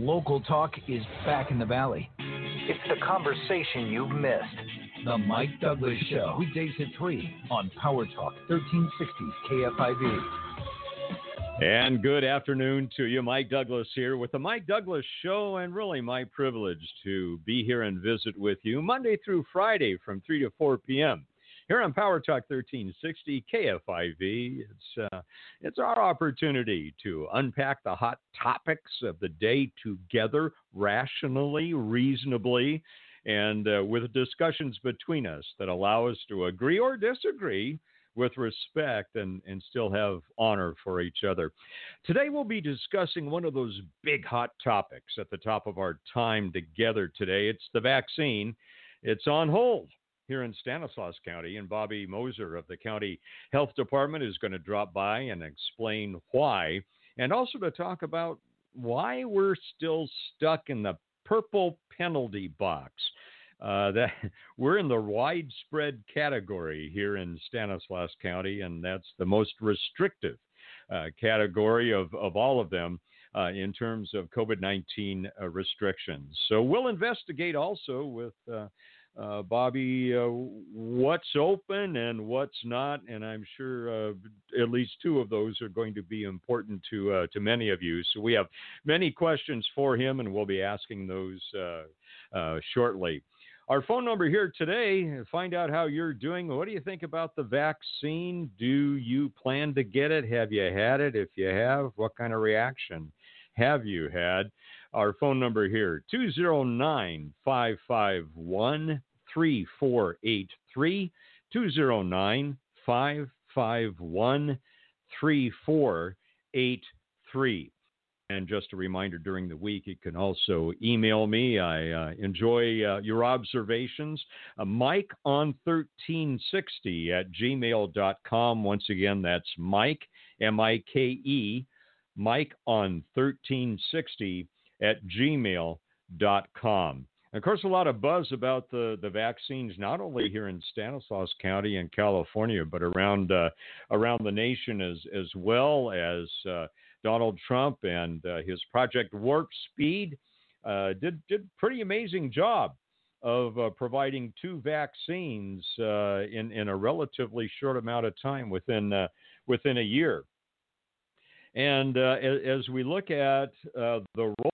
Local talk is back in the Valley. It's the conversation you've missed. The Mike Douglass Show. Weekdays at 3 on Power Talk 1360 KFIV. And good afternoon to you. Mike Douglass here with the Mike Douglass Show, and really my privilege to be here and visit with you Monday through Friday from 3 to 4 p.m. Here on Power Talk 1360 KFIV, it's uh, it's our opportunity to unpack the hot topics of the day together, rationally, reasonably, and uh, with discussions between us that allow us to agree or disagree with respect and, and still have honor for each other. Today, we'll be discussing one of those big hot topics at the top of our time together today. It's the vaccine. It's on hold here in Stanislaus County, and Bobby Moser of the County Health Department is going to drop by and explain why, and also to talk about why we're still stuck in the purple penalty box. Uh, that we're in the widespread category here in Stanislaus County, and that's the most restrictive uh, category of, of all of them uh, in terms of COVID 19 uh, restrictions. So we'll investigate also with uh, uh, Bobby uh, what's open and what's not, and I'm sure uh, at least two of those are going to be important to uh, to many of you. So we have many questions for him, and we'll be asking those shortly. Our phone number here today, find out how you're doing. What do you think about the vaccine? Do you plan to get it? Have you had it? If you have, what kind of reaction have you had? Our phone number here, 209 551 3483. 209 551 3483. And just a reminder during the week, you can also email me. I uh, enjoy uh, your observations. Uh, Mike on 1360 at gmail.com. Once again, that's Mike, M I K E, Mike on 1360 at gmail.com. And Of course, a lot of buzz about the, the vaccines, not only here in Stanislaus County in California, but around uh, around the nation as as well as uh, Donald Trump and uh, his Project Warp Speed uh, did did pretty amazing job of uh, providing two vaccines uh, in in a relatively short amount of time within within a year. And uh, as we look at the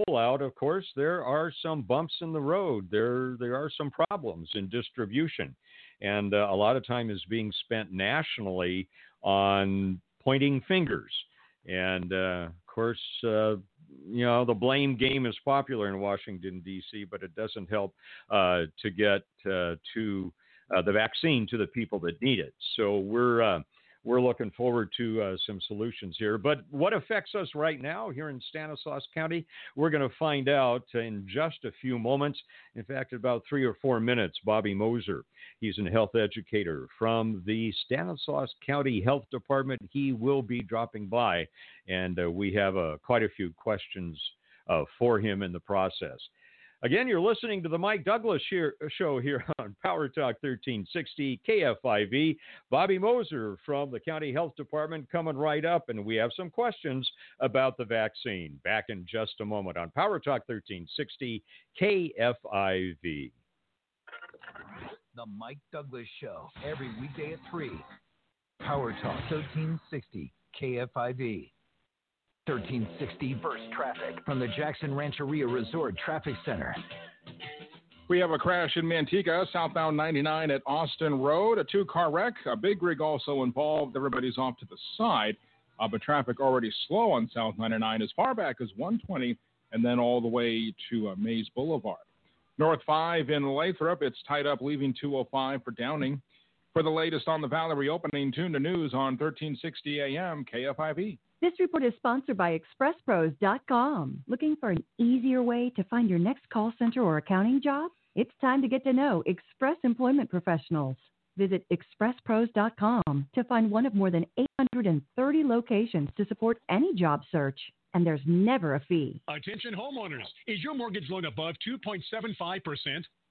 rollout, of course, there are some bumps in the road. There there are some problems in distribution, and a lot of time is being spent nationally on pointing fingers and uh, of course, uh, you know, the blame game is popular in Washington, D.C., but it doesn't help uh, to get uh, to uh, the vaccine to the people that need it. So we're uh, we're looking forward to uh, some solutions here. But what affects us right now here in Stanislaus County, we're going to find out in just a few moments. In fact, about three or four minutes, Bobby Moser, he's a health educator from the Stanislaus County Health Department. He will be dropping by, and uh, we have uh, quite a few questions uh, for him in the process. Again, you're listening to the Mike Douglass uh, Show here on Power Talk 1360 KFIV. Bobby Moser from the County Health Department coming right up, and we have some questions about the vaccine. Back in just a moment on Power Talk 1360 KFIV. The Mike Douglass Show, every weekday at 3. Power Talk 1360 KFIV. 1360 burst traffic from the Jackson Rancheria Resort Traffic Center. We have a crash in Manteca, southbound 99 at Austin Road. A two car wreck. A big rig also involved. Everybody's off to the side. Uh, but traffic already slow on South 99 as far back as 120 and then all the way to uh, Mays Boulevard. North 5 in Lathrop, it's tied up leaving 205 for Downing. For the latest on the Valley reopening, tune to news on 1360 AM KFIV. This report is sponsored by ExpressPros.com. Looking for an easier way to find your next call center or accounting job? It's time to get to know Express Employment Professionals. Visit ExpressPros.com to find one of more than 830 locations to support any job search. And there's never a fee. Attention homeowners. Is your mortgage loan above 2.75%?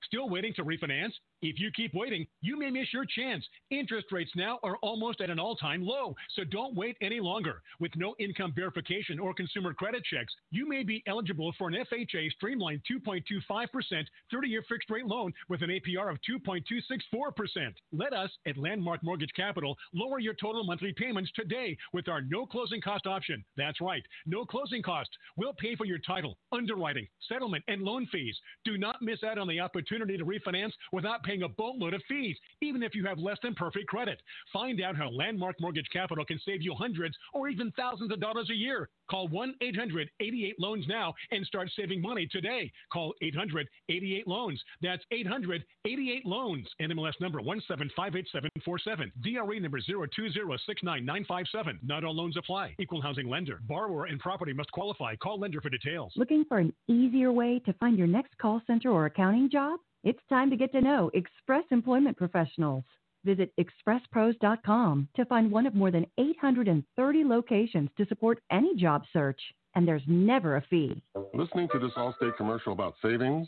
Still waiting to refinance? If you keep waiting, you may miss your chance. Interest rates now are almost at an all time low, so don't wait any longer. With no income verification or consumer credit checks, you may be eligible for an FHA streamlined 2.25% 30 year fixed rate loan with an APR of 2.264%. Let us at Landmark Mortgage Capital lower your total monthly payments today with our no closing cost option. That's right, no closing cost. We'll pay for your title, underwriting, settlement, and loan fees. Do not miss out on the opportunity to refinance without paying a boatload of fees, even if you have less than perfect credit. Find out how Landmark Mortgage Capital can save you hundreds or even thousands of dollars a year. Call 1 800 88 Loans now and start saving money today. Call 800 88 Loans. That's 800 88 Loans. NMLS number 1758747. DRE number 0206997. Not all loans apply. Equal housing lender. Borrower and property must qualify. Call lender for details. Looking for an easier way to find your next call center or accounting job? It's time to get to know Express Employment Professionals. Visit expresspros.com to find one of more than 830 locations to support any job search. And there's never a fee. Listening to this Allstate commercial about savings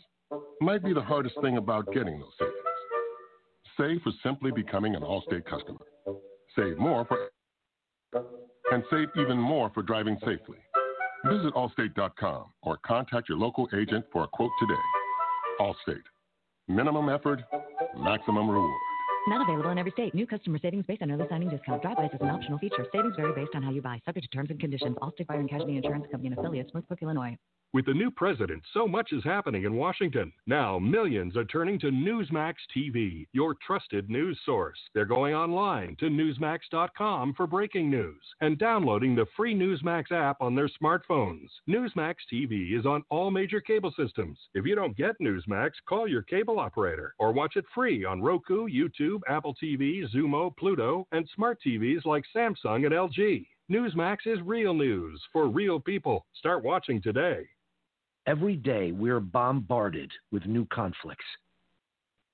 might be the hardest thing about getting those savings. Save for simply becoming an Allstate customer. Save more for and save even more for driving safely. Visit allstate.com or contact your local agent for a quote today. Allstate. Minimum effort, maximum reward. Not available in every state. New customer savings based on early signing discount. Drivewise is an optional feature. Savings vary based on how you buy. Subject to terms and conditions. Allstate Fire and Casualty Insurance Company and affiliates. Northbrook, Illinois. With the new president, so much is happening in Washington. Now, millions are turning to Newsmax TV, your trusted news source. They're going online to Newsmax.com for breaking news and downloading the free Newsmax app on their smartphones. Newsmax TV is on all major cable systems. If you don't get Newsmax, call your cable operator or watch it free on Roku, YouTube, Apple TV, Xumo, Pluto, and smart TVs like Samsung and LG. Newsmax is real news for real people. Start watching today. Every day we're bombarded with new conflicts.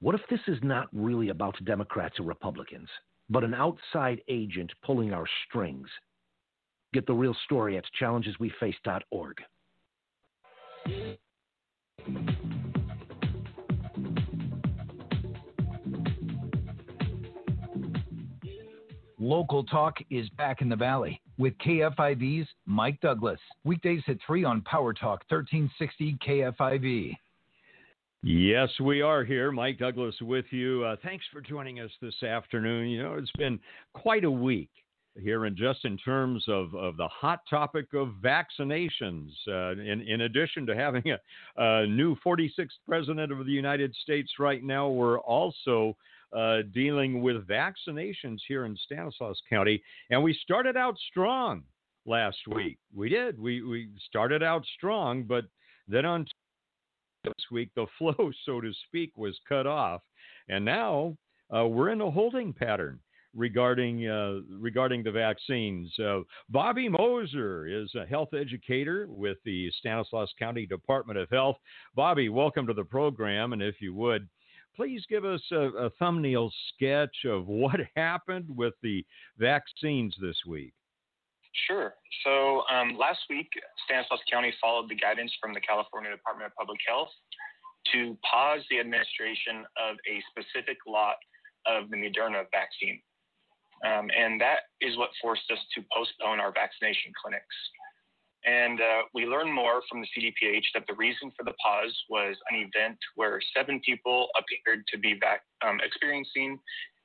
What if this is not really about Democrats or Republicans, but an outside agent pulling our strings? Get the real story at challengesweface.org. Local Talk is back in the Valley with KFIV's Mike Douglass. Weekdays at 3 on Power Talk 1360 KFIV. Yes, we are here. Mike Douglass with you. Uh, thanks for joining us this afternoon. You know, it's been quite a week here, and just in terms of, of the hot topic of vaccinations. Uh, in, in addition to having a, a new 46th president of the United States right now, we're also uh, dealing with vaccinations here in Stanislaus County. And we started out strong last week. We did. We, we started out strong, but then on this week, the flow, so to speak, was cut off. And now uh, we're in a holding pattern regarding uh, regarding the vaccines. Uh, Bobby Moser is a health educator with the Stanislaus County Department of Health. Bobby, welcome to the program, and if you would please give us a, a thumbnail sketch of what happened with the vaccines this week. Sure. So um, last week, Stanislaus County followed the guidance from the California Department of Public Health to pause the administration of a specific lot of the Moderna vaccine. Um, and that is what forced us to postpone our vaccination clinics. And uh, we learned more from the CDPH that the reason for the pause was an event where seven people appeared to be um, experiencing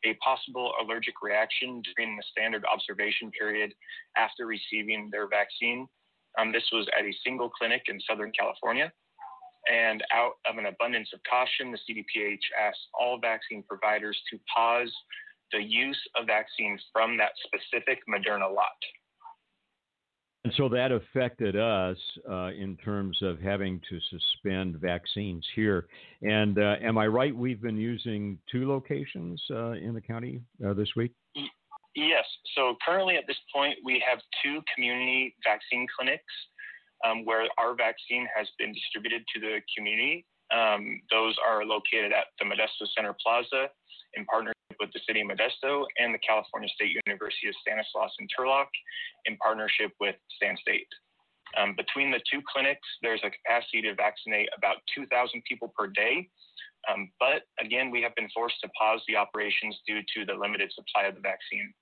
a possible allergic reaction during the standard observation period after receiving their vaccine. Um, this was at a single clinic in Southern California. And out of an abundance of caution, the CDPH asked all vaccine providers to pause the use of vaccines from that specific Moderna lot. And so that affected us uh, in terms of having to suspend vaccines here. And uh, am I right? We've been using two locations uh, in the county uh, this week? Yes. So currently at this point, we have two community vaccine clinics um, where our vaccine has been distributed to the community. Um, those are located at the Modesto Center Plaza in partnership with the City of Modesto and the California State University of Stanislaus in Turlock in partnership with Stan State. Um, between the two clinics, there's a capacity to vaccinate about 2,000 people per day. Um, but again, we have been forced to pause the operations due to the limited supply of the vaccine.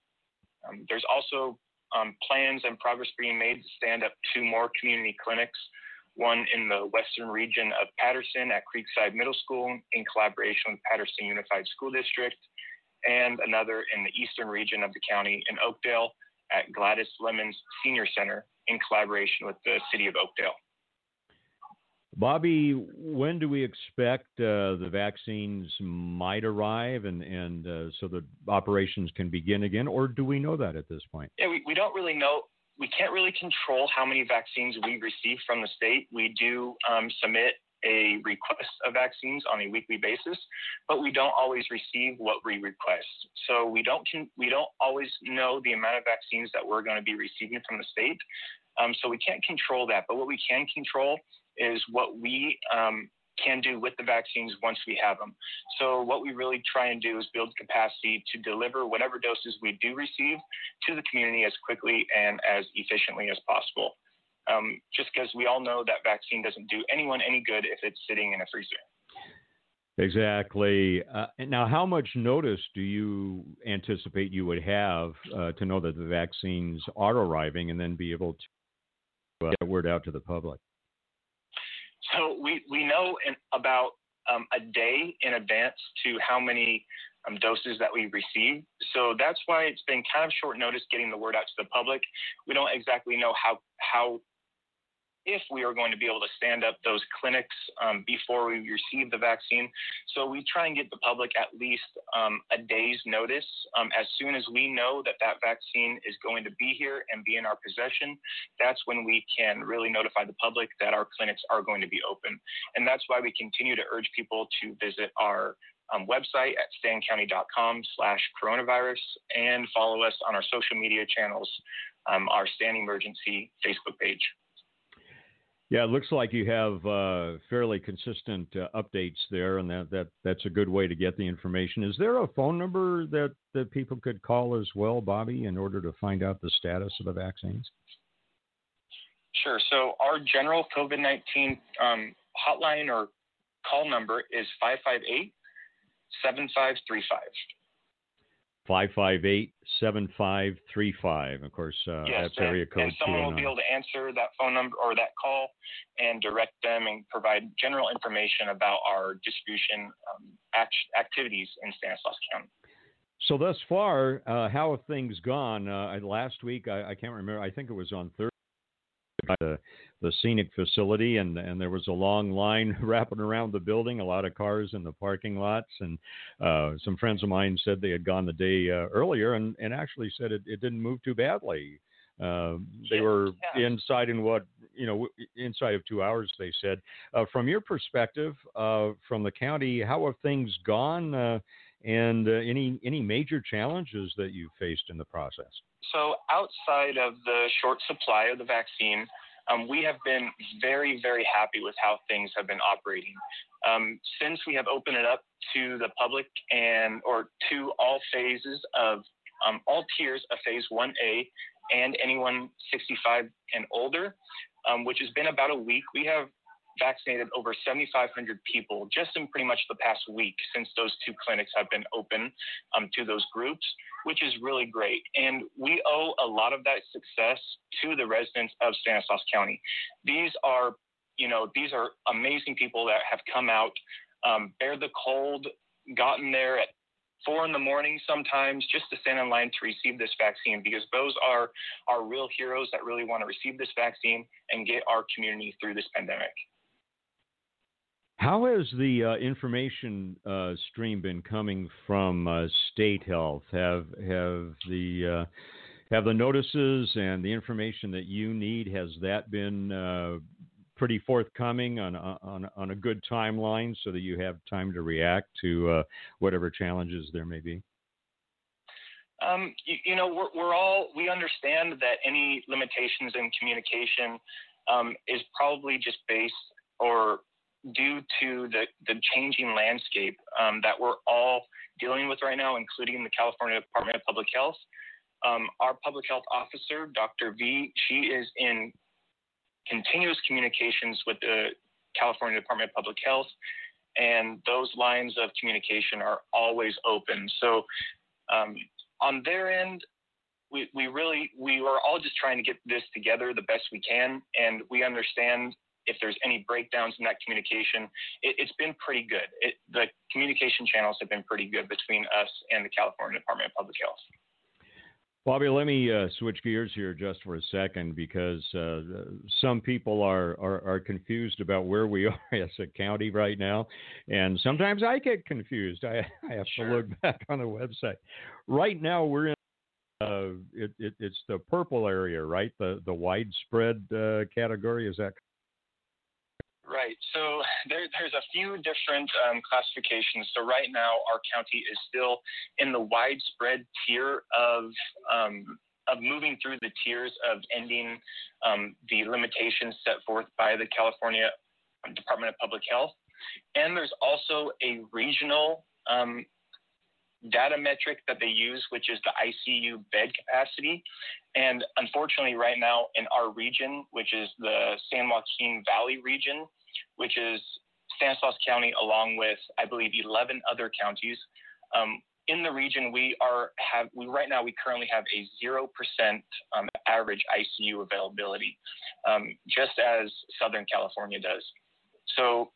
Um, there's also um, plans and progress being made to stand up two more community clinics, one in the western region of Patterson at Creekside Middle School in collaboration with Patterson Unified School District, and another in the eastern region of the county in Oakdale at Gladys Lemons Senior Center in collaboration with the city of Oakdale. Bobby, when do we expect uh, the vaccines might arrive and, and uh, so the operations can begin again, or do we know that at this point? Yeah, we, we don't really know. We can't really control how many vaccines we receive from the state. We do um, submit a request of vaccines on a weekly basis, but we don't always receive what we request. So we don't can, we don't always know the amount of vaccines that we're going to be receiving from the state. Um, so we can't control that. But what we can control is what we um, can do with the vaccines once we have them. So what we really try and do is build capacity to deliver whatever doses we do receive to the community as quickly and as efficiently as possible. Um, just because we all know that vaccine doesn't do anyone any good if it's sitting in a freezer. Exactly. Uh, now, how much notice do you anticipate you would have uh, to know that the vaccines are arriving and then be able to uh, get word out to the public? So we, we know in about um, a day in advance to how many um, doses that we receive. So that's why it's been kind of short notice getting the word out to the public. We don't exactly know how how if we are going to be able to stand up those clinics um, before we receive the vaccine. So we try and get the public at least um, a day's notice. Um, as soon as we know that that vaccine is going to be here and be in our possession, that's when we can really notify the public that our clinics are going to be open. And that's why we continue to urge people to visit our um, website at stancounty.com slash coronavirus and follow us on our social media channels, um, our Stan Emergency Facebook page. Yeah, it looks like you have uh, fairly consistent uh, updates there, and that, that that's a good way to get the information. Is there a phone number that, that people could call as well, Bobby, in order to find out the status of the vaccines? Sure. So our general COVID 19 um, hotline or call number is 558 7535. 558 7535. Of course, uh, yes, that's area code and someone will be able to answer that phone number or that call and direct them and provide general information about our distribution um, act- activities in Stanislaus County. So thus far, uh, how have things gone? Uh, last week, I, I, can't remember. I think it was on Thursday. The, the scenic facility, and and there was a long line wrapping around the building, a lot of cars in the parking lots, and uh, some friends of mine said they had gone the day uh, earlier, and and actually said it, it didn't move too badly. Uh, they were yeah. inside in what you know inside of two hours. They said. Uh, from your perspective, uh, from the county, how have things gone? Uh, and uh, any any major challenges that you faced in the process? So outside of the short supply of the vaccine, um, we have been very, very happy with how things have been operating. Um, since we have opened it up to the public and or to all phases of um, all tiers of phase 1A and anyone 65 and older, um, which has been about a week, we have vaccinated over 7,500 people just in pretty much the past week since those two clinics have been open um, to those groups, which is really great. And we owe a lot of that success to the residents of Stanislaus County. These are, you know, these are amazing people that have come out, um, bear the cold, gotten there at four in the morning sometimes just to stand in line to receive this vaccine because those are our real heroes that really want to receive this vaccine and get our community through this pandemic. How has the uh, information uh, stream been coming from uh, state health? Have have the uh, have the notices and the information that you need has that been uh, pretty forthcoming on, on on a good timeline so that you have time to react to uh, whatever challenges there may be? Um, you, you, know, we're, we're all we understand that any limitations in communication um, is probably just based or due to the, the changing landscape um, that we're all dealing with right now, including the California Department of Public Health. Um, our public health officer, Dr. V, she is in continuous communications with the California Department of Public Health, and those lines of communication are always open. So um, on their end, we, we really we are all just trying to get this together the best we can, and we understand if there's any breakdowns in that communication. It, has been pretty good. It, the communication channels have been pretty good between us and the California Department of Public Health. Bobby, let me uh, switch gears here just for a second because uh, some people are, are, are confused about where we are as a county right now, and sometimes I get confused. I, I have sure. to look back on the website. Right now, we're in uh, it, it, it's the purple area, right? The the widespread uh, category is that Right. So there, there's a few different um, classifications. So right now, our county is still in the widespread tier of um, of moving through the tiers of ending um, the limitations set forth by the California Department of Public Health. And there's also a regional um, data metric that they use, which is the ICU bed capacity. And unfortunately, right now in our region, which is the San Joaquin Valley region, which is Stanislaus County, along with I believe 11 other counties. Um, in the region, we are have we right now we currently have a zero percent um, average ICU availability, um, just as Southern California does. So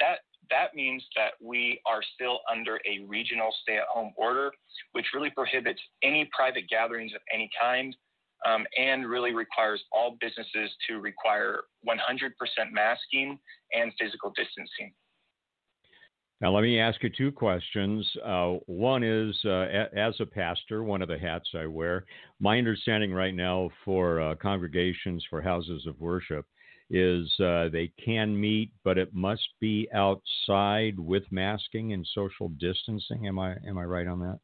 that that means that we are still under a regional stay-at-home order, which really prohibits any private gatherings of any kind, um, and really requires all businesses to require 100% masking and physical distancing. Now, let me ask you two questions. Uh, one is, uh, as a pastor, one of the hats I wear, my understanding right now for uh, congregations, for houses of worship, is uh, they can meet, but it must be outside with masking and social distancing. Am I am I right on that?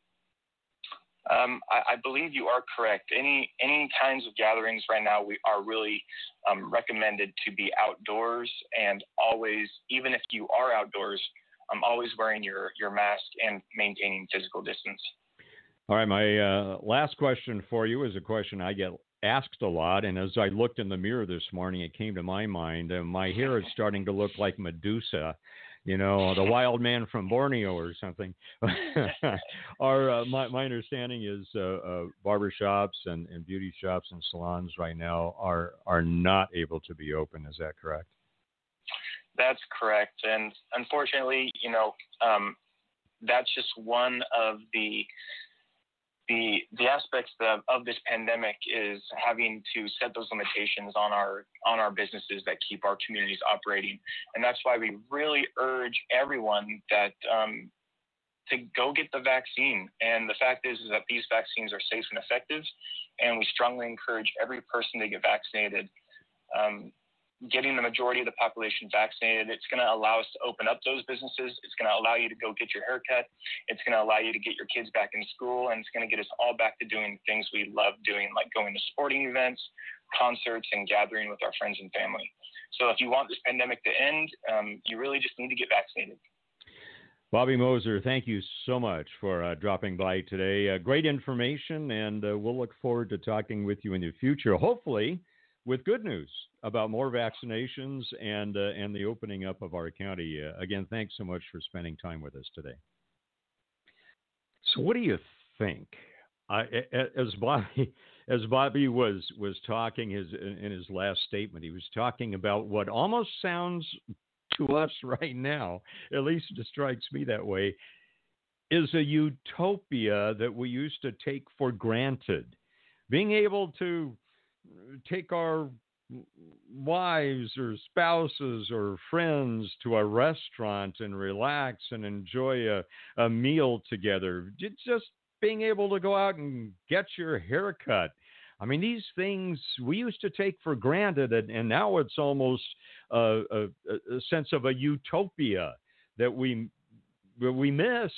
Um, I, I, believe you are correct. Any any kinds of gatherings right now we are really um, recommended to be outdoors and always, even if you are outdoors, um, always wearing your your mask and maintaining physical distance. All right, my uh, last question for you is a question I get asked a lot, and as I looked in the mirror this morning, it came to my mind. Uh, my hair is starting to look like Medusa you know, the wild man from Borneo or something. Our uh, my my understanding is uh, uh, and, and beauty shops and salons right now are are not able to be open. Is that correct? That's correct, and unfortunately, you know, um, that's just one of the the the aspects of, of this pandemic is having to set those limitations on our on our businesses that keep our communities operating, and that's why we really urge everyone that um, to go get the vaccine. And the fact is, is that these vaccines are safe and effective, and we strongly encourage every person to get vaccinated. Um, getting the majority of the population vaccinated, it's going to allow us to open up those businesses. It's going to allow you to go get your haircut. It's going to allow you to get your kids back in school, and it's going to get us all back to doing things we love doing, like going to sporting events, concerts, and gathering with our friends and family. So if you want this pandemic to end, um, you really just need to get vaccinated. Bobby Moser, thank you so much for uh, dropping by today. Uh, great information, and uh, we'll look forward to talking with you in the future. Hopefully, with good news about more vaccinations and uh, and the opening up of our county. Uh, again, thanks so much for spending time with us today. So, what do you think? I, as Bobby as Bobby was was talking his in his last statement, he was talking about what almost sounds to us right now, at least it strikes me that way, is a utopia that we used to take for granted. Being able to take our wives or spouses or friends to a restaurant and relax and enjoy a, a meal together. Just being able to go out and get your hair cut. I mean, these things we used to take for granted, and, and now it's almost a, a, a, sense of a utopia that we we miss.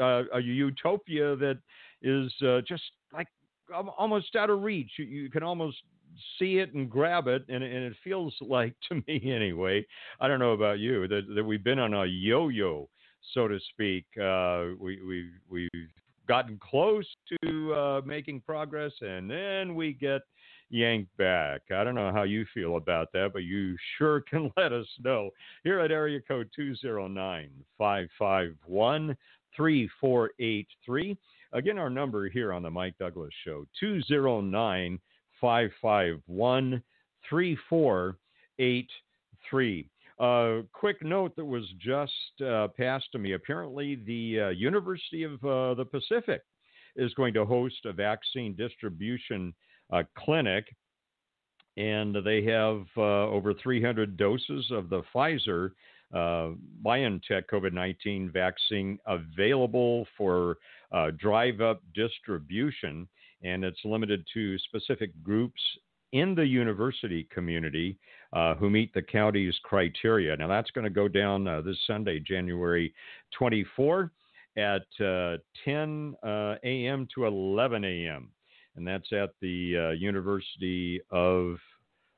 Uh, a utopia that is uh, just like almost out of reach. You, you can almost see it and grab it, and, and it feels like to me anyway. I don't know about you that, that we've been on a yo-yo, so to speak. Uh, we we we've gotten close to uh, making progress, and then we get yanked back. I don't know how you feel about that, but you sure can let us know here at area code 209 551 3483. Again, our number here on the Mike Douglass Show 209 551 3483. Uh, quick note that was just uh, passed to me. Apparently, the uh, University of uh, the Pacific is going to host a vaccine distribution uh, clinic, and they have uh, over 300 doses of the Pfizer BioNTech COVID 19 vaccine available for drive up distribution, and it's limited to specific groups in the university community uh, who meet the county's criteria. Now, that's going to go down uh, this Sunday, January 24 at uh, 10 uh, a.m. to 11 a.m., and that's at the uh, University of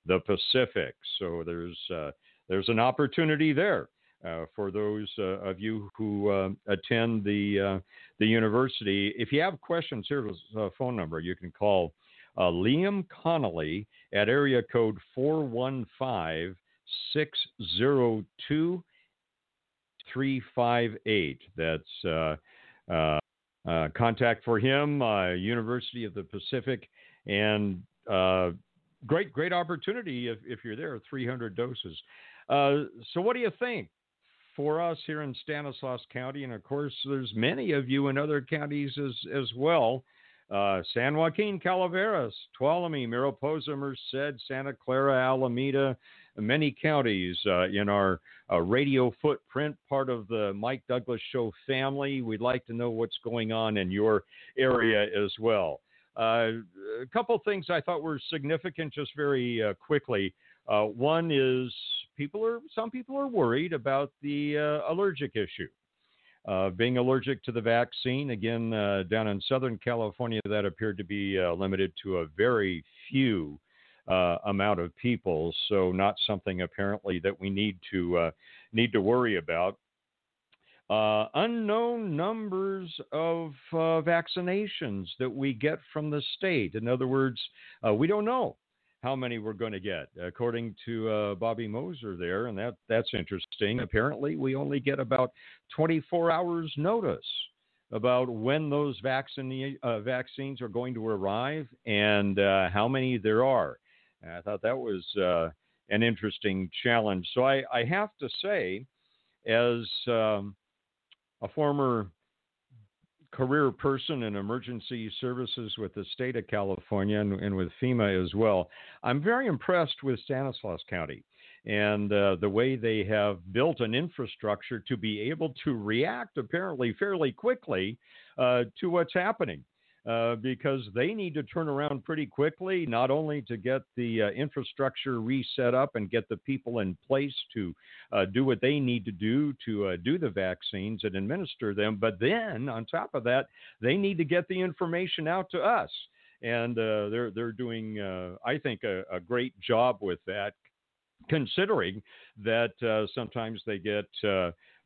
the Pacific. So there's uh, there's an opportunity there. for those of you who attend the the university, if you have questions, here's a phone number you can call uh, Liam Connolly at area code 415 602 358. That's uh, uh, uh, contact for him, uh, University of the Pacific, and uh, great, great opportunity if, if you're there, 300 doses. So, what do you think? For us here in Stanislaus County, and of course, there's many of you in other counties as as well. Uh, San Joaquin, Calaveras, Tuolumne, Mariposa, Merced, Santa Clara, Alameda, many counties uh, in our uh, radio footprint, part of the Mike Douglass Show family. We'd like to know what's going on in your area as well. Uh, a couple things I thought were significant, just very uh, quickly. Uh, one is people are some people are worried about the allergic issue uh, being allergic to the vaccine. Again, uh, down in Southern California, that appeared to be uh, limited to a very few uh, amount of people. So, not something apparently that we need to uh, need to worry about. Uh, unknown numbers of vaccinations that we get from the state. In other words, we don't know how many we're going to get, according to uh, Bobby Moser there, and that that's interesting. Apparently, we only get about 24 hours notice about when those vaccine, uh, vaccines are going to arrive and uh, how many there are. And I thought that was uh, an interesting challenge. So I, I have to say, as um, a former career person in emergency services with the state of California and, and with FEMA as well. I'm very impressed with Stanislaus County and uh, the way they have built an infrastructure to be able to react apparently fairly quickly uh, to what's happening. Uh, because they need to turn around pretty quickly, not only to get the uh, infrastructure reset up and get the people in place to uh, do what they need to do to uh, do the vaccines and administer them, but then on top of that, they need to get the information out to us. And uh, they're they're doing, I think, a, a, great job with that, considering that sometimes they get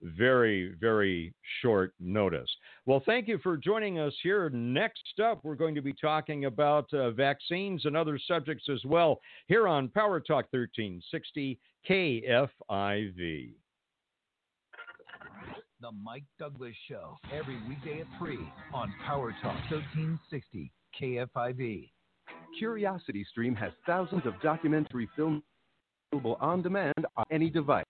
very, very short notice. Well, thank you for joining us here. Next up, we're going to be talking about uh, vaccines and other subjects as well here on Power Talk 1360 KFIV. The Mike Douglass Show, every weekday at 3 on Power Talk 1360 KFIV. Curiosity Stream has thousands of documentary films available on demand on any device.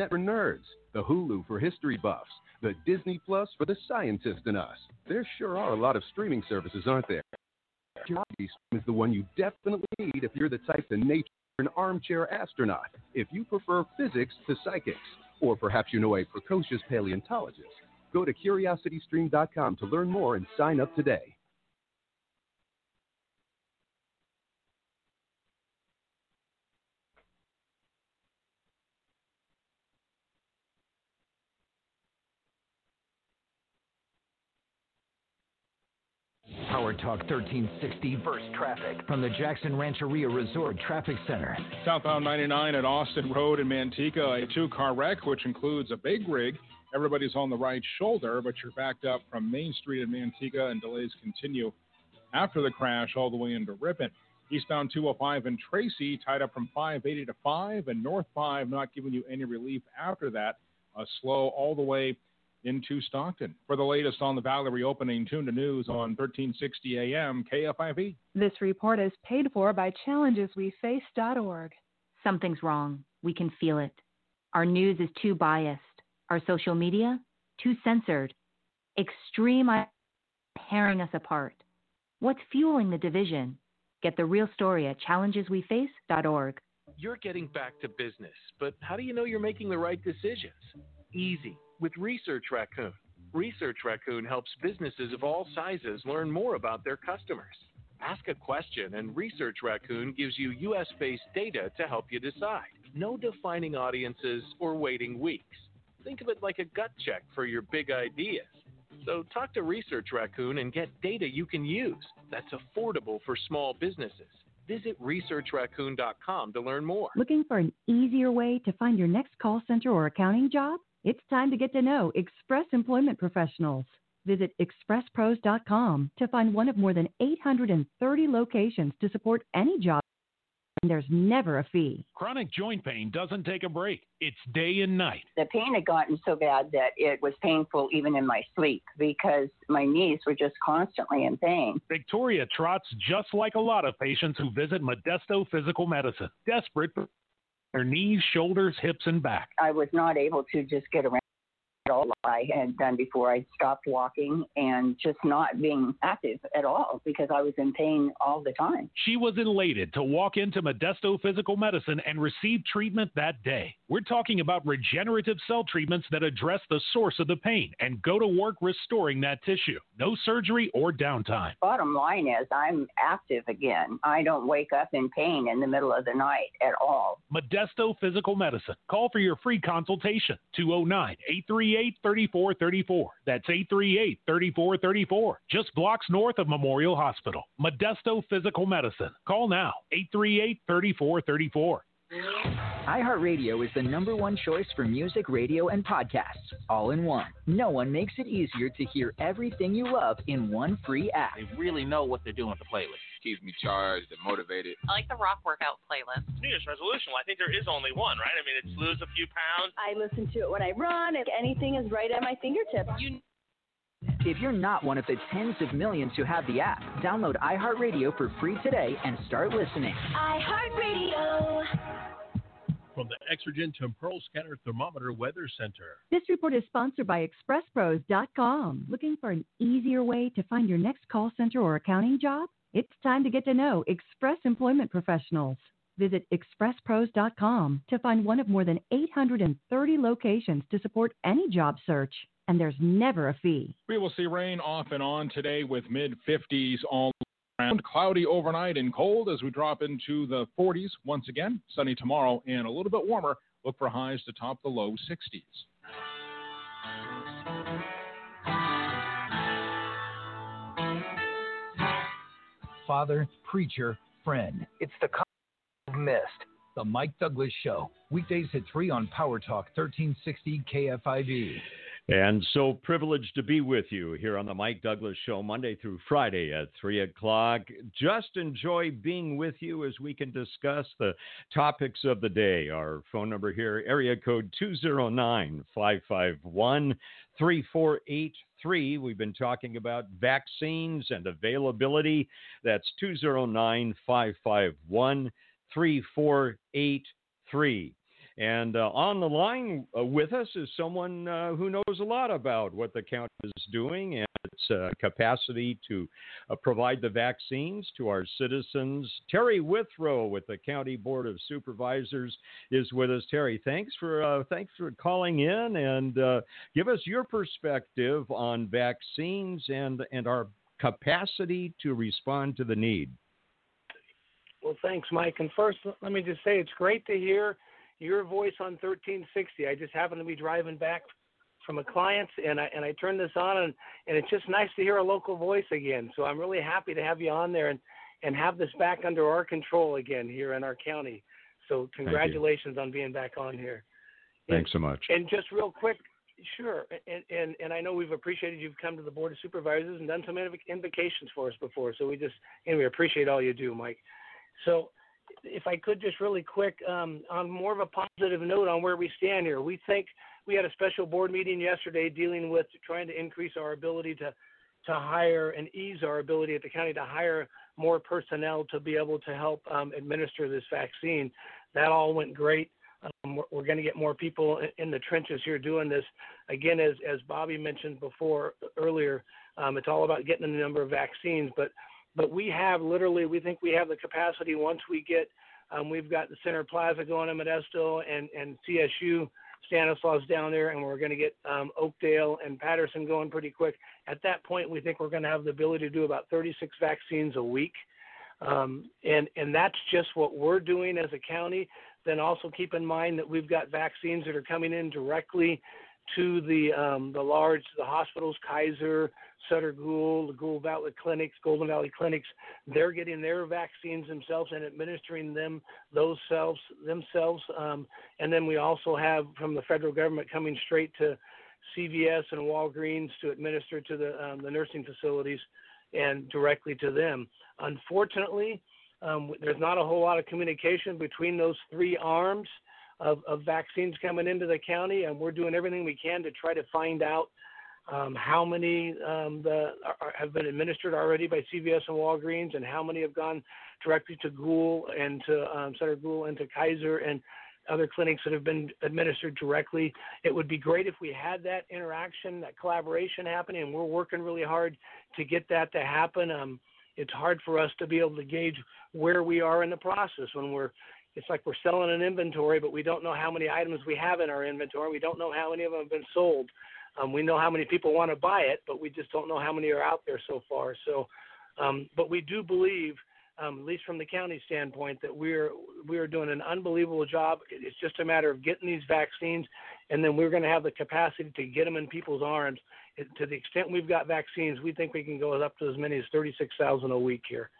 Net for nerds, the Hulu for history buffs, the Disney Plus for the scientist in us. There sure are a lot of streaming services, aren't there? Stream is the one you definitely need if you're the type to nature an armchair astronaut, if you prefer physics to psychics, or perhaps you know a precocious paleontologist. Go to curiositystream.com to learn more and sign up today. Power Talk 1360 Verse Traffic from the Jackson Rancheria Resort Traffic Center. Southbound 99 at Austin Road in Manteca, a two car wreck, which includes a big rig. Everybody's on the right shoulder, but you're backed up from Main Street in Manteca, and delays continue after the crash all the way into Ripon. Eastbound 205 in Tracy tied up from 580 to 5, and North 5 not giving you any relief after that. A slow all the way into Stockton. For the latest on the Valley reopening, tune to news on 1360 AM KFIV. This report is paid for by challengesweface.org. Something's wrong. We can feel it. Our news is too biased. Our social media, too censored. Extreme tearing us apart. What's fueling the division? Get the real story at challengesweface.org. You're getting back to business, but how do you know you're making the right decisions? Easy with Research Raccoon. Research Raccoon helps businesses of all sizes learn more about their customers. Ask a question, and Research Raccoon gives you US based data to help you decide. No defining audiences or waiting weeks. Think of it like a gut check for your big ideas. So talk to Research Raccoon and get data you can use that's affordable for small businesses. Visit researchraccoon.com to learn more. Looking for an easier way to find your next call center or accounting job? It's time to get to know Express Employment Professionals. Visit expresspros.com to find one of more than 830 locations to support any job And there's never a fee. Chronic joint pain doesn't take a break. It's day and night. The pain had gotten so bad that it was painful even in my sleep because my knees were just constantly in pain. Victoria trots just like a lot of patients who visit Modesto Physical Medicine, desperate for their knees, shoulders, hips, and back. I was not able to just get around all I had done before I stopped walking and just not being active at all because I was in pain all the time. She was elated to walk into Modesto Physical Medicine and receive treatment that day. We're talking about regenerative cell treatments that address the source of the pain and go to work restoring that tissue. No surgery or downtime. Bottom line is, I'm active again. I don't wake up in pain in the middle of the night at all. Modesto Physical Medicine. Call for your free consultation 209 838 3434. That's 838 3434. Just blocks north of Memorial Hospital. Modesto Physical Medicine. Call now 838 3434 iHeartRadio is the number one choice for music, radio, and podcasts, all in one. No one makes it easier to hear everything you love in one free app. They really know what they're doing with the playlist. Keeps me charged and motivated. I like the rock workout playlist. New Year's resolution. Well, I think there is only one, right? I mean, it's lose a few pounds. I listen to it when I run. If anything is right at my fingertips. You if you're not one of the tens of millions who have the app, download iHeartRadio for free today and start listening. iHeartRadio. From the Exergen Temporal Scanner Thermometer Weather Center. This report is sponsored by ExpressPros.com. Looking for an easier way to find your next call center or accounting job? It's time to get to know Express Employment Professionals. Visit expresspros.com to find one of more than 830 locations to support any job search and there's never a fee. We will see rain off and on today with mid 50s all around. Cloudy overnight and cold as we drop into the 40s once again. Sunny tomorrow and a little bit warmer. Look for highs to top the low 60s. Father, preacher, friend. It's the missed. The Mike Douglass Show. Weekdays at 3 on Power Talk 1360 KFIV. And so privileged to be with you here on the Mike Douglass Show, Monday through Friday at 3 o'clock. Just enjoy being with you as we can discuss the topics of the day. Our phone number here, area code 209 551 3483. We've been talking about vaccines and availability. That's 209 551 3483. And uh, on the line uh, with us is someone uh, who knows a lot about what the county is doing and its uh, capacity to uh, provide the vaccines to our citizens. Terry Withrow with the County Board of Supervisors is with us. Terry, thanks for thanks for calling in and give us your perspective on vaccines and and our capacity to respond to the need. Well, thanks, Mike. And first, let me just say it's great to hear your voice on 1360. I just happened to be driving back from a client and I and I turned this on and, and it's just nice to hear a local voice again. So I'm really happy to have you on there and, and have this back under our control again here in our county. So congratulations on being back on here. Thanks so much. And just real quick, sure. And, and and I know we've appreciated you've come to the board of supervisors and done some invocations for us before. So we just and we appreciate all you do, Mike. So, if I could just really quick, um, on more of a positive note on where we stand here, we think we had a special board meeting yesterday dealing with trying to increase our ability to to hire and ease our ability at the county to hire more personnel to be able to help um, administer this vaccine. That all went great. Um, we're, we're going to get more people in, in, the trenches here doing this. Again, as as Bobby mentioned before earlier, um, it's all about getting the number of vaccines. But but we have literally, we think we have the capacity once we get. Um, we've got the Center Plaza going in Modesto and and CSU Stanislaus down there, and we're going to get um, Oakdale and Patterson going pretty quick. At that point, we think we're going to have the ability to do about 36 vaccines a week. Um, and and that's just what we're doing as a county. Then also keep in mind that we've got vaccines that are coming in directly to the um, the large the hospitals, Kaiser, Sutter Gould, the Gould Valley Clinics, Golden Valley Clinics. They're getting their vaccines themselves and administering them those selves themselves. Um, and then we also have from the federal government coming straight to CVS and Walgreens to administer to the um, the nursing facilities and directly to them. Unfortunately, um, there's not a whole lot of communication between those three arms of, of vaccines coming into the county, and we're doing everything we can to try to find out um, how many um, the, are, have been administered already by CVS and Walgreens, and how many have gone directly to Gould and to um, Sutter Gould and to Kaiser and other clinics that have been administered directly. It would be great if we had that interaction, that collaboration happening, and we're working really hard to get that to happen. Um, it's hard for us to be able to gauge where we are in the process when we're it's like we're selling an inventory, but we don't know how many items we have in our inventory. We don't know how many of them have been sold. Um, we know how many people want to buy it, but we just don't know how many are out there so far. So, um, but we do believe, um, at least from the county standpoint, that we're we're doing an unbelievable job. It's just a matter of getting these vaccines, and then we're going to have the capacity to get them in people's arms. to the extent we've got vaccines, we think we can go up to as many as 36,000 a week here.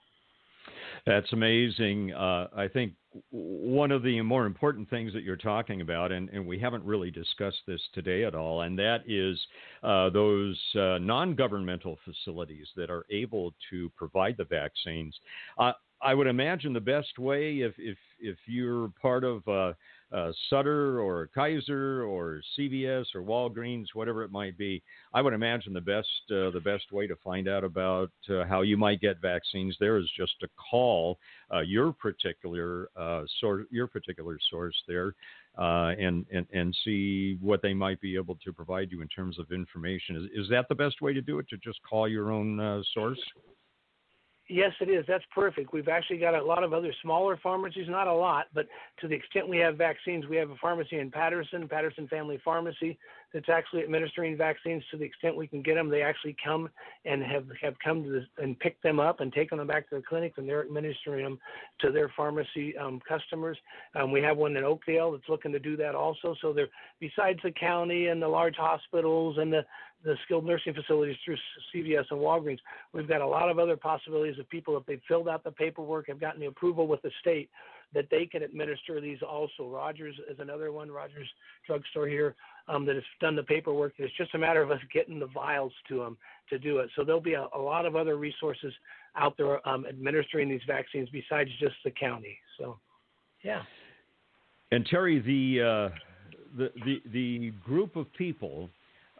That's amazing. Uh, I think one of the more important things that you're talking about, and, and, we haven't really discussed this today at all, and that is uh, those uh, non governmental facilities that are able to provide the vaccines. Uh, I would imagine the best way, if, if, if you're part of uh, uh, Sutter or Kaiser or CVS or Walgreens, whatever it might be, I would imagine the best uh, the best way to find out about uh, how you might get vaccines there is just to call uh, your particular uh, source your particular source there. Uh, and, and and see what they might be able to provide you in terms of information. Is, is that the best way to do it? To just call your own source? Yes, it is. That's perfect. We've actually got a lot of other smaller pharmacies, not a lot, but to the extent we have vaccines, we have a pharmacy in Patterson, Patterson Family Pharmacy, that's actually administering vaccines to the extent we can get them. They actually come and have, have come to and picked them up and taken them back to the clinic, and they're administering them to their pharmacy um, customers. Um, we have one in Oakdale that's looking to do that also. So they're besides the county and the large hospitals and the the skilled nursing facilities through CVS and Walgreens. We've got a lot of other possibilities of people, if they've filled out the paperwork, have gotten the approval with the state, that they can administer these also. Rogers is another one, Rogers Drugstore here, um, that has done the paperwork. It's just a matter of us getting the vials to them to do it. So there'll be a, a lot of other resources out there um, administering these vaccines besides just the county. So, yeah. And Terry, the uh, the, the the group of people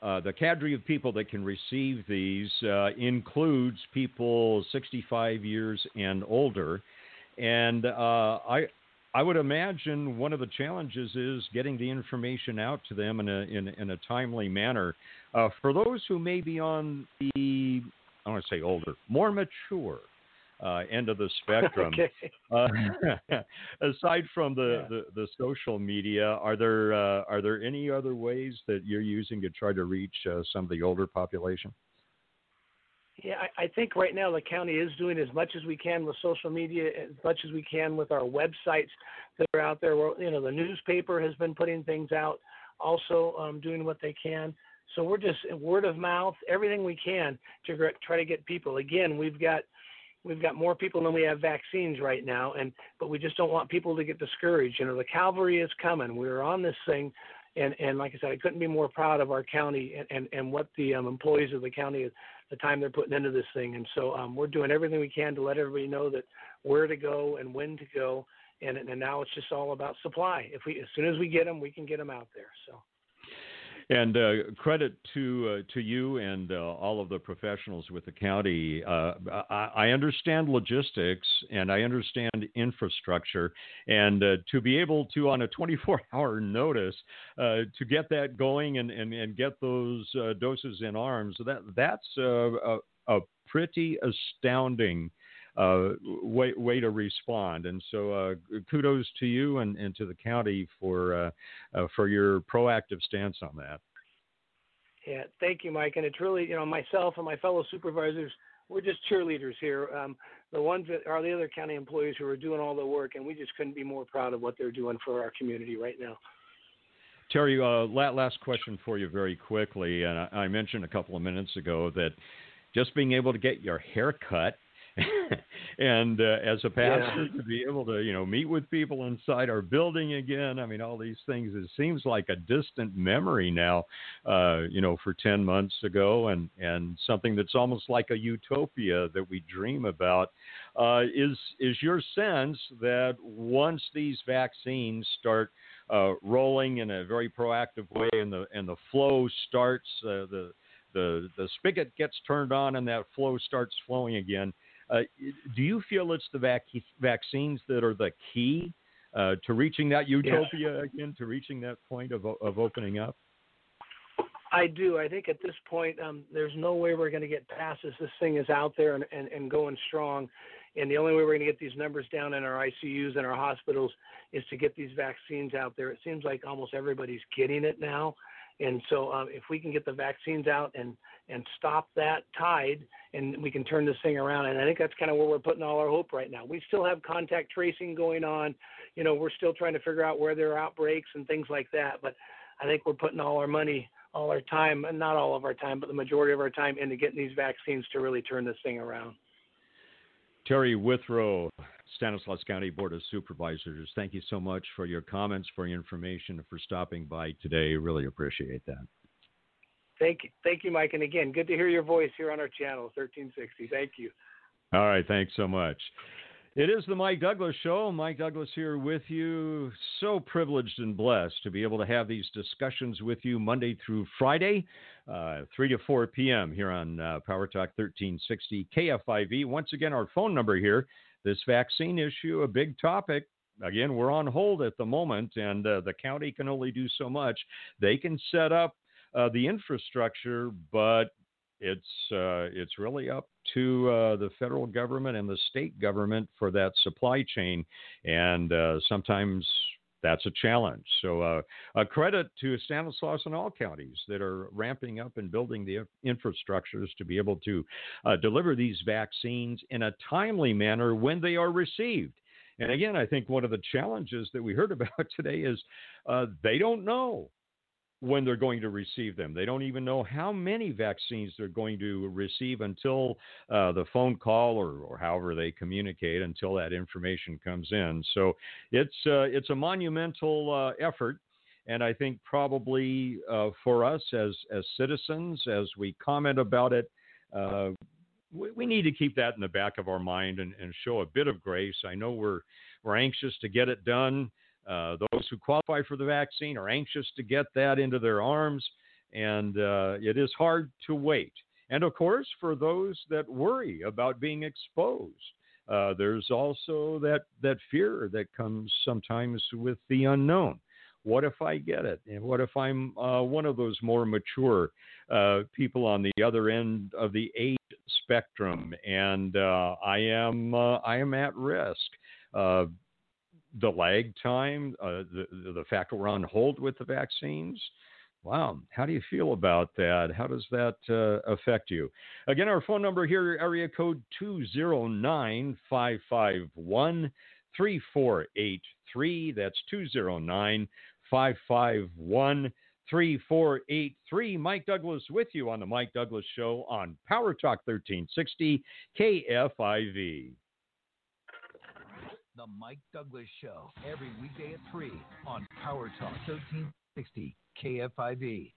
uh, the cadre of people that can receive these uh, includes people 65 years and older. And uh, I, I would imagine one of the challenges is getting the information out to them in a, in, in a timely manner. Uh, for those who may be on the, I want to say older, more mature uh, end of the spectrum. okay. uh, aside from the, yeah. the, the, social media, are there uh, are there any other ways that you're using to try to reach uh, some of the older population? Yeah, I, I, think right now the county is doing as much as we can with social media, as much as we can with our websites that are out there. We're, you know, the newspaper has been putting things out, also um, doing what they can. So we're just word of mouth, everything we can to try to get people. Again, we've got we've got more people than we have vaccines right now and but we just don't want people to get discouraged you know the cavalry is coming we're on this thing and and like i said i couldn't be more proud of our county and and, and what the um, employees of the county the time they're putting into this thing and so um, we're doing everything we can to let everybody know that where to go and when to go. And, and now it's just all about supply. If we, as soon as we get them, we can get them out there. So. And uh, credit to uh, to you and uh, all of the professionals with the county. Uh, I, I, understand logistics and I understand infrastructure, and uh, to be able to, on a 24-hour notice, uh, to get that going and, and, and get those doses in arms, that that's a, a pretty astounding. Uh, way, way to respond. And so, uh, kudos to you and, and to the county for uh, uh, for your proactive stance on that. Yeah, thank you, Mike. And it's really, you know, myself and my fellow supervisors, we're just cheerleaders here. Um, the ones that are the other county employees who are doing all the work, and we just couldn't be more proud of what they're doing for our community right now. Terry, uh, last question for you very quickly. And I mentioned a couple of minutes ago that just being able to get your hair cut and uh, as a pastor yeah. to be able to you know meet with people inside our building again i mean all these things it seems like a distant memory now uh, you know for 10 months ago and and something that's almost like a utopia that we dream about uh, is is your sense that once these vaccines start uh, rolling in a very proactive way and the and the flow starts uh, the the the spigot gets turned on and that flow starts flowing again uh, do you feel it's the vac- vaccines that are the key uh, to reaching that utopia again, to reaching that point of, of opening up? I do. I think at this point, um, there's no way we're going to get past this. This thing is out there and, and, and going strong. And the only way we're going to get these numbers down in our ICUs and our hospitals is to get these vaccines out there. It seems like almost everybody's getting it now. And so, um, if we can get the vaccines out and and stop that tide, and we can turn this thing around, and I think that's kind of where we're putting all our hope right now. We still have contact tracing going on. You know, we're still trying to figure out where there are outbreaks and things like that. But I think we're putting all our money, all our time, and not all of our time, but the majority of our time into getting these vaccines to really turn this thing around. Terry Withrow, Stanislaus County Board of Supervisors, thank you so much for your comments, for your information, for stopping by today. Really appreciate that. Thank you, thank you, Mike. And again, good to hear your voice here on our channel, 1360. Thank you. All right, thanks so much. It is the Mike Douglass Show. Mike Douglass here with you. So privileged and blessed to be able to have these discussions with you Monday through Friday, uh, 3 to 4 p.m. here on uh, Power Talk 1360 KFIV. Once again, our phone number here this vaccine issue, a big topic. Again, we're on hold at the moment, and uh, the county can only do so much. They can set up uh, the infrastructure, but it's uh, it's really up to uh, the federal government and the state government for that supply chain, and uh, sometimes that's a challenge. So, uh, a credit to Stanislaus and all counties that are ramping up and building the infrastructures to be able to uh, deliver these vaccines in a timely manner when they are received. And again, I think one of the challenges that we heard about today is uh, they don't know when they're going to receive them. They don't even know how many vaccines they're going to receive until uh, the phone call or, or, however they communicate until that information comes in. So it's uh, it's a monumental uh, effort. And I think probably uh, for us as, as citizens, as we comment about it, uh, we, we, need to keep that in the back of our mind and, and show a bit of grace. I know we're, we're anxious to get it done. Uh, those who qualify for the vaccine are anxious to get that into their arms, and uh, it is hard to wait. And of course, for those that worry about being exposed, uh, there's also that, that fear that comes sometimes with the unknown. What if I get it? And what if I'm uh, one of those more mature uh, people on the other end of the age spectrum, and uh, I am I am at risk? The lag time, uh, the, the fact that we're on hold with the vaccines. Wow. How do you feel about that? How does that uh, affect you? Again, our phone number here, area code 209 551 3483. That's 209 551 3483. Mike Douglass with you on The Mike Douglass Show on Power Talk 1360 KFIV. The Mike Douglass Show, every weekday at 3 on Power Talk 1360 KFIV.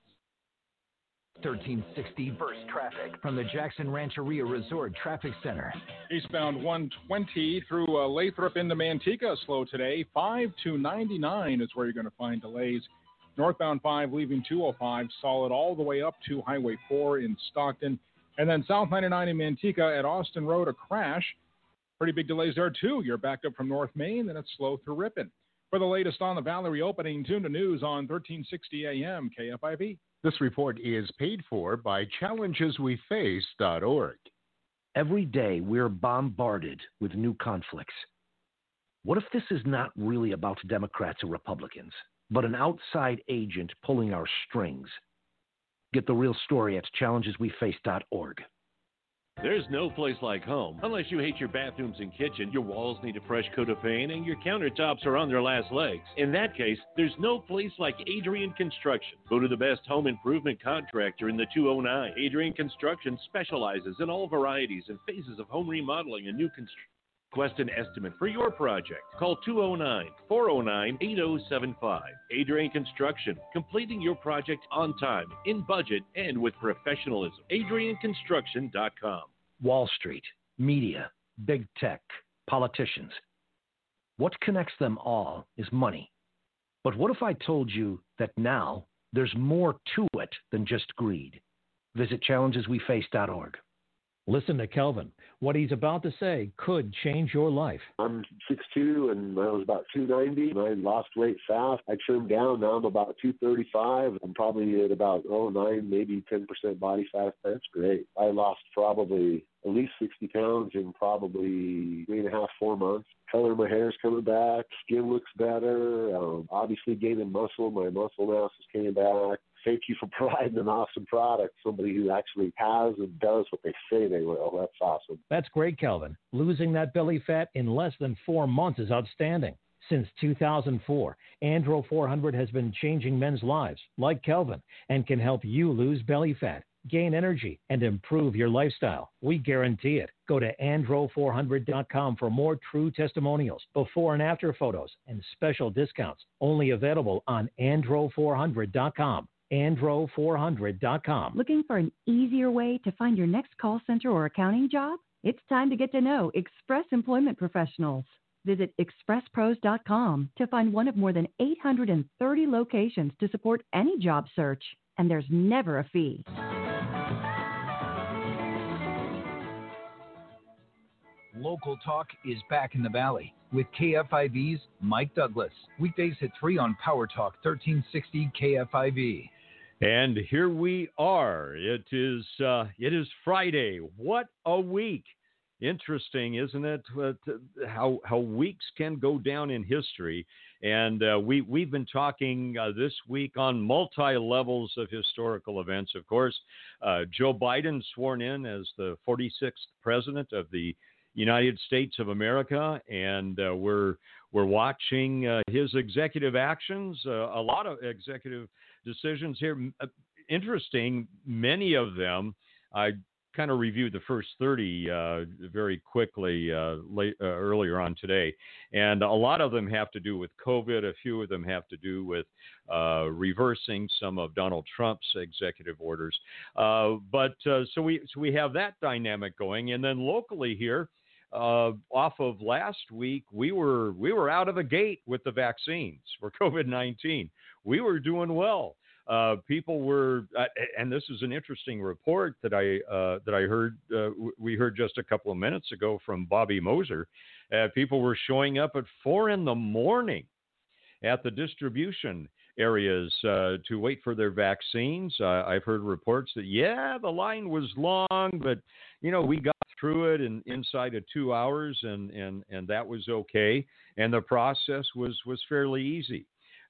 1360 burst traffic from the Jackson Rancheria Resort Traffic Center. Eastbound 120 through uh, Lathrop into Manteca slow today. 5 to 99 is where you're going to find delays. Northbound 5 leaving 205 solid all the way up to Highway 4 in Stockton. And then South 99 in Manteca at Austin Road, a crash. Pretty big delays there too. You're backed up from North Main, then it's slow through Ripon. For the latest on the Valley reopening, tune to news on 1360 AM KFIV. This report is paid for by challengesweface.org. Every day we're bombarded with new conflicts. What if this is not really about Democrats or Republicans, but an outside agent pulling our strings? Get the real story at challengesweface.org. There's no place like home. Unless you hate your bathrooms and kitchen, your walls need a fresh coat of paint, and your countertops are on their last legs. In that case, there's no place like Adrian Construction. Go to the best home improvement contractor in the 209. Adrian Construction specializes in all varieties and phases of home remodeling and new construction. Request an estimate for your project. Call 209 409 8075. Adrian Construction, completing your project on time, in budget, and with professionalism. AdrianConstruction.com. Wall Street, media, big tech, politicians. What connects them all is money. But what if I told you that now there's more to it than just greed? Visit challengesweface.org. Listen to Kelvin. What he's about to say could change your life. I'm 6'2 and I was about 290 and I lost weight fast. I trimmed down. Now I'm about 235. I'm probably at about, oh, 9, maybe 10% body fat. That's great. I lost probably at least 60 pounds in probably three and a half, four months. Color of my hair is coming back. Skin looks better. Um, obviously gaining muscle. My muscle mass is coming back thank you for providing an awesome product. Somebody who actually has and does what they say they will. That's awesome. That's great, Kelvin. Losing that belly fat in less than four months is outstanding. Since 2004, Andro 400 has been changing men's lives, like Kelvin, and can help you lose belly fat, gain energy, and improve your lifestyle. We guarantee it. Go to andro400.com for more true testimonials, before and after photos, and special discounts. Only available on andro400.com andro400.com. Looking for an easier way to find your next call center or accounting job? It's time to get to know Express Employment Professionals. Visit expresspros.com to find one of more than 830 locations to support any job search. And there's never a fee. Local Talk is back in the Valley with KFIV's Mike Douglass. Weekdays at 3 on Power Talk 1360 KFIV. And here we are. It is uh, it is Friday. What a week! Interesting, isn't it? Uh, how how weeks can go down in history. And uh, we we've been talking uh, this week on multi levels of historical events. Of course, uh, Joe Biden sworn in as the 46th president of the United States of America, and uh, we're we're watching his executive actions. A lot of executive decisions here. Uh, interesting, many of them. I kind of reviewed the first 30 uh, very quickly uh, late, uh, earlier on today, and a lot of them have to do with COVID. A few of them have to do with uh, reversing some of Donald Trump's executive orders. Uh, but so we so we have that dynamic going, and then locally here. off of last week, we were we were out of the gate with the vaccines for COVID nineteen. We were doing well uh, people were, uh, and this is an interesting report that I uh, that I heard uh, we heard just a couple of minutes ago from Bobby Moser. Uh, people were showing up at four in the morning at the distribution areas uh, to wait for their vaccines. I've heard reports that yeah, the line was long, but you know we got through it in inside of two hours, and and and that was okay, and the process was was fairly easy.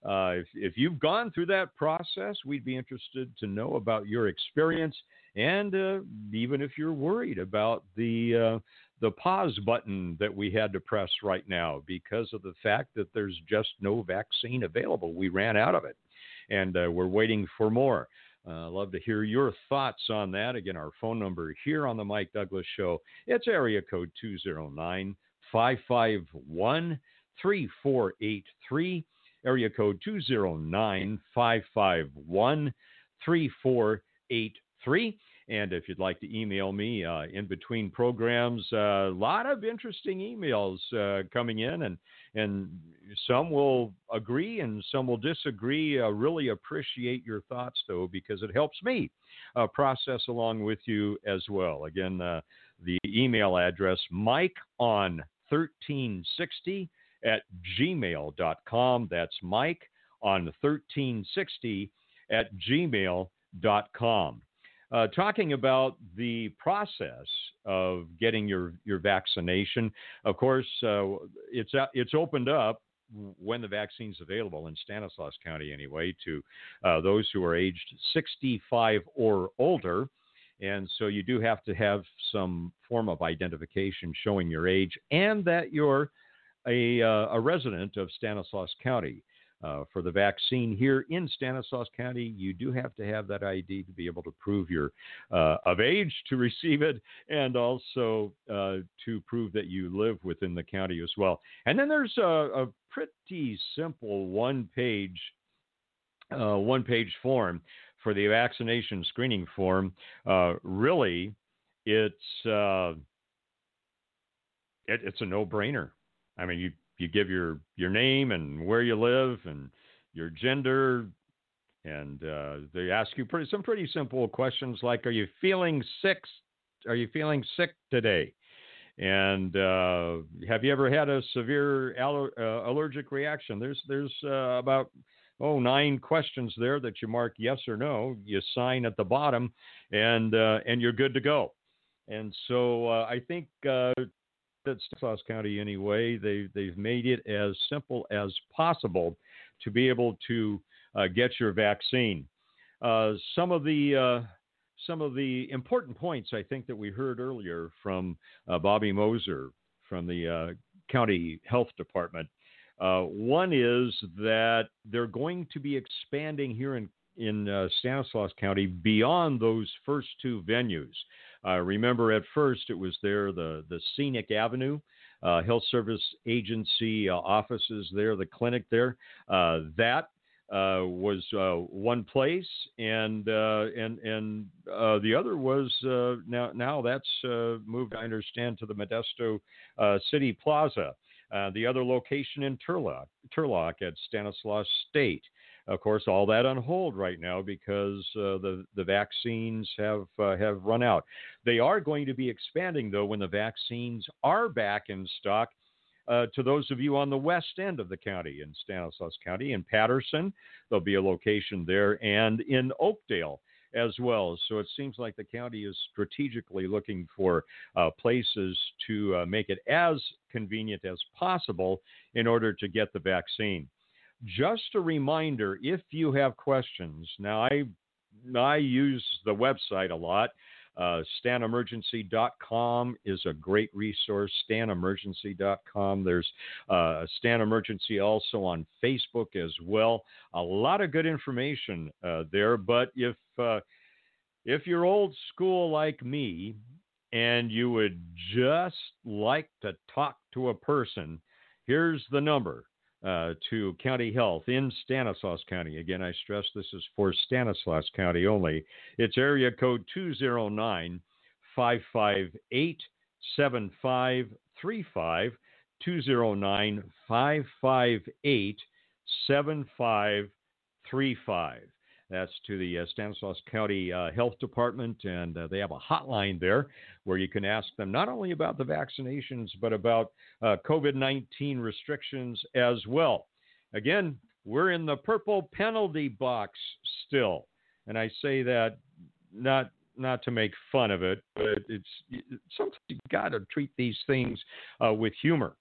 Uh, if, if you've gone through that process, we'd be interested to know about your experience, and uh, even if you're worried about the uh, the pause button that we had to press right now because of the fact that there's just no vaccine available. We ran out of it, and uh, we're waiting for more. Uh, love to hear your thoughts on that. Again, our phone number here on the Mike Douglass Show. It's area code 209 551 3483 area code 209 551 3483. And if you'd like to email me uh, in between programs, a uh, lot of interesting emails uh, coming in, and and some will agree and some will disagree. I really appreciate your thoughts though, because it helps me uh, process along with you as well. Again, uh, the email address Mike on 1360 at gmail.com. That's Mike on 1360 at gmail.com. Uh, talking about the process of getting your, your vaccination. Of course, uh, it's, uh, it's opened up when the vaccine's available in Stanislaus County, anyway, to uh, those who are aged 65 or older. And so you do have to have some form of identification showing your age and that you're a, uh, a resident of Stanislaus County. Uh, for the vaccine here in Stanislaus County, you do have to have that ID to be able to prove you're uh, of age to receive it and also uh, to prove that you live within the county as well. And then there's a, a pretty simple one page uh, one page form for the vaccination screening form. Uh, really, it's uh, it, it's a no brainer. I mean, you you give your your name and where you live and your gender, and uh, they ask you pretty, some pretty simple questions like, "Are you feeling sick? Are you feeling sick today?" And uh, have you ever had a severe aller- uh, allergic reaction? There's there's uh, about oh nine questions there that you mark yes or no. You sign at the bottom, and uh, and you're good to go. And so uh, I think at Stanislaus County anyway, they, they've made it as simple as possible to be able to uh, get your vaccine. Uh, some of the uh, some of the important points I think that we heard earlier from uh, Bobby Moser from the uh, county health department. Uh, one is that they're going to be expanding here in in Stanislaus County beyond those first two venues. Uh, remember, at first it was there the the Scenic Avenue uh, Health Service Agency uh, offices there, the clinic there. Uh, that uh, was uh, one place, and and and the other was now now that's moved. I understand to the Modesto City Plaza. the other location in Turlock, Turlock at Stanislaus State. Of course, all that on hold right now because uh, the the vaccines have uh, have run out. They are going to be expanding though when the vaccines are back in stock. Uh, to those of you on the west end of the county in Stanislaus County, in Patterson, there'll be a location there, and in Oakdale as well. So it seems like the county is strategically looking for uh, places to uh, make it as convenient as possible in order to get the vaccine. Just a reminder if you have questions, now I, I use the website a lot. Uh, stanemergency.com is a great resource. Stanemergency.com. There's uh, Stan Emergency also on Facebook as well. A lot of good information uh, there. But if uh, if you're old school like me and you would just like to talk to a person, here's the number uh, to County Health in Stanislaus County. Again, I stress this is for Stanislaus County only. It's area code 209 558 7535. 209 558 7535. That's to the uh, Stanislaus County uh, Health Department, and uh, they have a hotline there where you can ask them not only about the vaccinations, but about uh, COVID 19 restrictions as well. Again, we're in the purple penalty box still. And I say that not not to make fun of it, but it's sometimes you got to treat these things uh, with humor.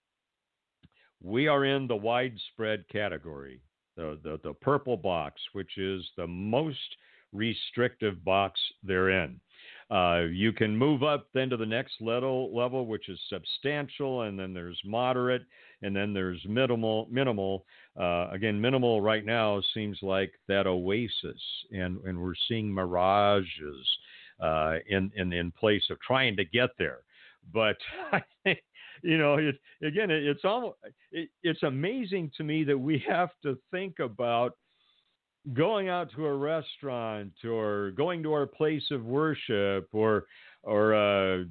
We are in the widespread category the, the, the purple box, which is the most restrictive box they're in. Uh, you can move up then to the next level, level, which is substantial, and then there's moderate, and then there's minimal. Minimal. Uh, again, minimal right now seems like that oasis, and and we're seeing mirages uh, in in in place of trying to get there. But I think you know, it, again, it, it's almost it, it's amazing to me that we have to think about going out to a restaurant or going to our place of worship or or uh,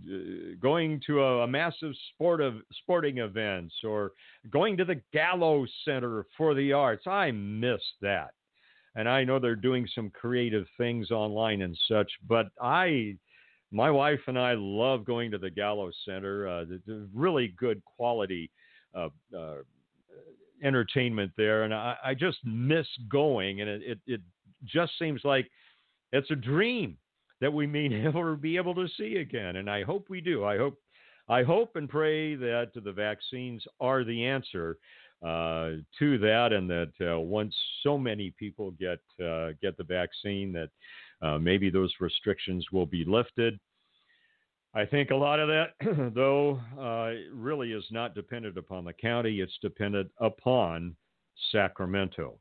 going to a, a, massive sport of sporting events or going to the Gallo Center for the Arts. I miss that. And I know they're doing some creative things online and such, but I, my wife and I love going to the Gallo Center. Uh, the, the really good quality uh, uh entertainment there, and I, I just miss going. And it, it, it just seems like it's a dream that we may never be able to see again. And I hope we do. I hope, I hope and pray that the vaccines are the answer uh, to that, and that uh, once so many people get uh, get the vaccine, that uh, maybe those restrictions will be lifted. I think a lot of that, though, uh, really is not dependent upon the county. It's dependent upon Sacramento.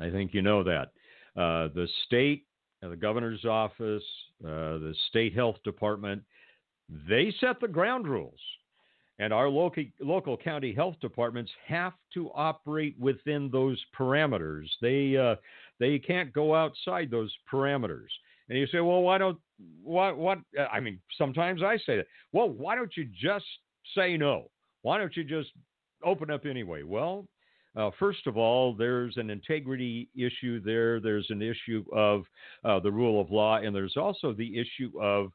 I think you know that. Uh, the state, uh, the governor's office, uh, the state health department, they set the ground rules. And our local, local county health departments have to operate within those parameters. They, uh, they can't go outside those parameters. And you say, well, why don't what what? I mean, sometimes I say that. Well, why don't you just say no? Why don't you just open up anyway? Well, uh, first of all, there's an integrity issue there. There's an issue of uh, the rule of law, and there's also the issue of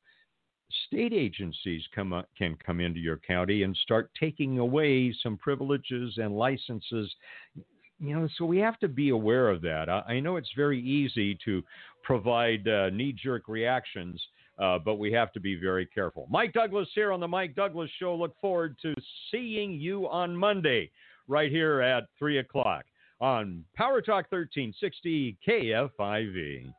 state agencies come up, can come into your county and start taking away some privileges and licenses you know, so we have to be aware of that. I, I know it's very easy to provide uh, knee jerk reactions, uh, but we have to be very careful. Mike Douglass here on the Mike Douglass Show. Look forward to seeing you on Monday right here at 3 o'clock on Power Talk 1360 KFIV.